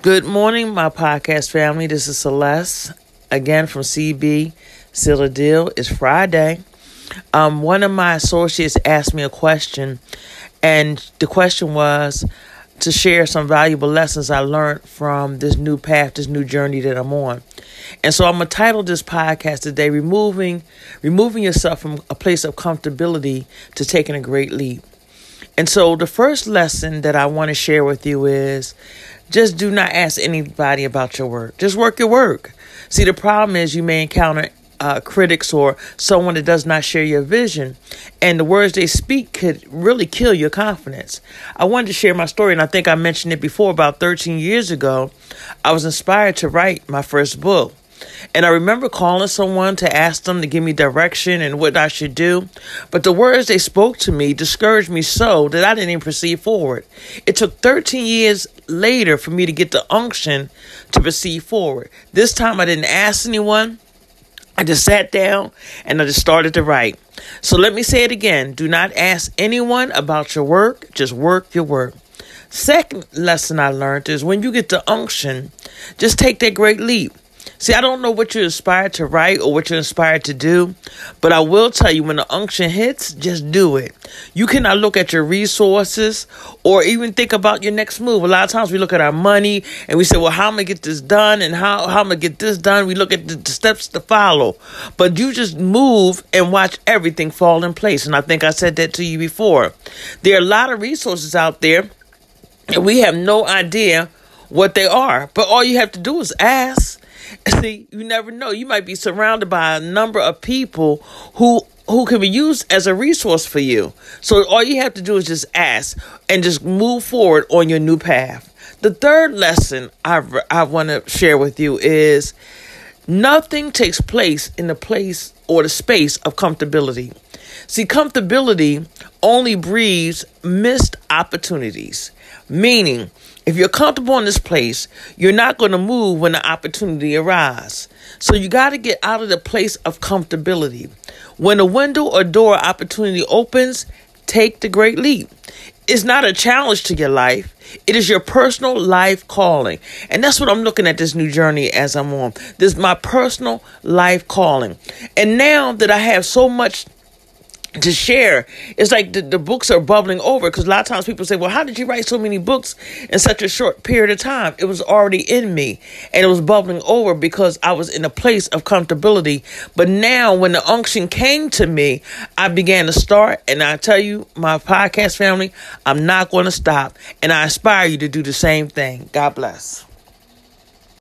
Good morning, my podcast family. This is Celeste again from CB Seal Deal. It's Friday. Um, one of my associates asked me a question, and the question was to share some valuable lessons I learned from this new path, this new journey that I'm on. And so I'm gonna title this podcast today "Removing Removing Yourself from a Place of Comfortability to Taking a Great Leap." And so the first lesson that I want to share with you is just do not ask anybody about your work. Just work your work. See, the problem is you may encounter uh, critics or someone that does not share your vision, and the words they speak could really kill your confidence. I wanted to share my story, and I think I mentioned it before. About 13 years ago, I was inspired to write my first book. And I remember calling someone to ask them to give me direction and what I should do. But the words they spoke to me discouraged me so that I didn't even proceed forward. It took 13 years later for me to get the unction to proceed forward. This time I didn't ask anyone. I just sat down and I just started to write. So let me say it again. Do not ask anyone about your work. Just work your work. Second lesson I learned is when you get the unction, just take that great leap. See, I don't know what you're inspired to write or what you're inspired to do, but I will tell you when the unction hits, just do it. You cannot look at your resources or even think about your next move. A lot of times we look at our money and we say, well, how am I going to get this done and how, how am I going to get this done? We look at the, the steps to follow, but you just move and watch everything fall in place. And I think I said that to you before. There are a lot of resources out there and we have no idea what they are, but all you have to do is ask. See, you never know. You might be surrounded by a number of people who who can be used as a resource for you. So all you have to do is just ask and just move forward on your new path. The third lesson I I want to share with you is nothing takes place in the place or the space of comfortability. See, comfortability only breeds missed opportunities. Meaning, if you're comfortable in this place, you're not going to move when the opportunity arises. So you got to get out of the place of comfortability. When a window or door opportunity opens, take the great leap. It's not a challenge to your life. It is your personal life calling. And that's what I'm looking at this new journey as I'm on. This is my personal life calling. And now that I have so much to share. It's like the, the books are bubbling over because a lot of times people say, Well, how did you write so many books in such a short period of time? It was already in me and it was bubbling over because I was in a place of comfortability. But now, when the unction came to me, I began to start. And I tell you, my podcast family, I'm not going to stop. And I aspire you to do the same thing. God bless.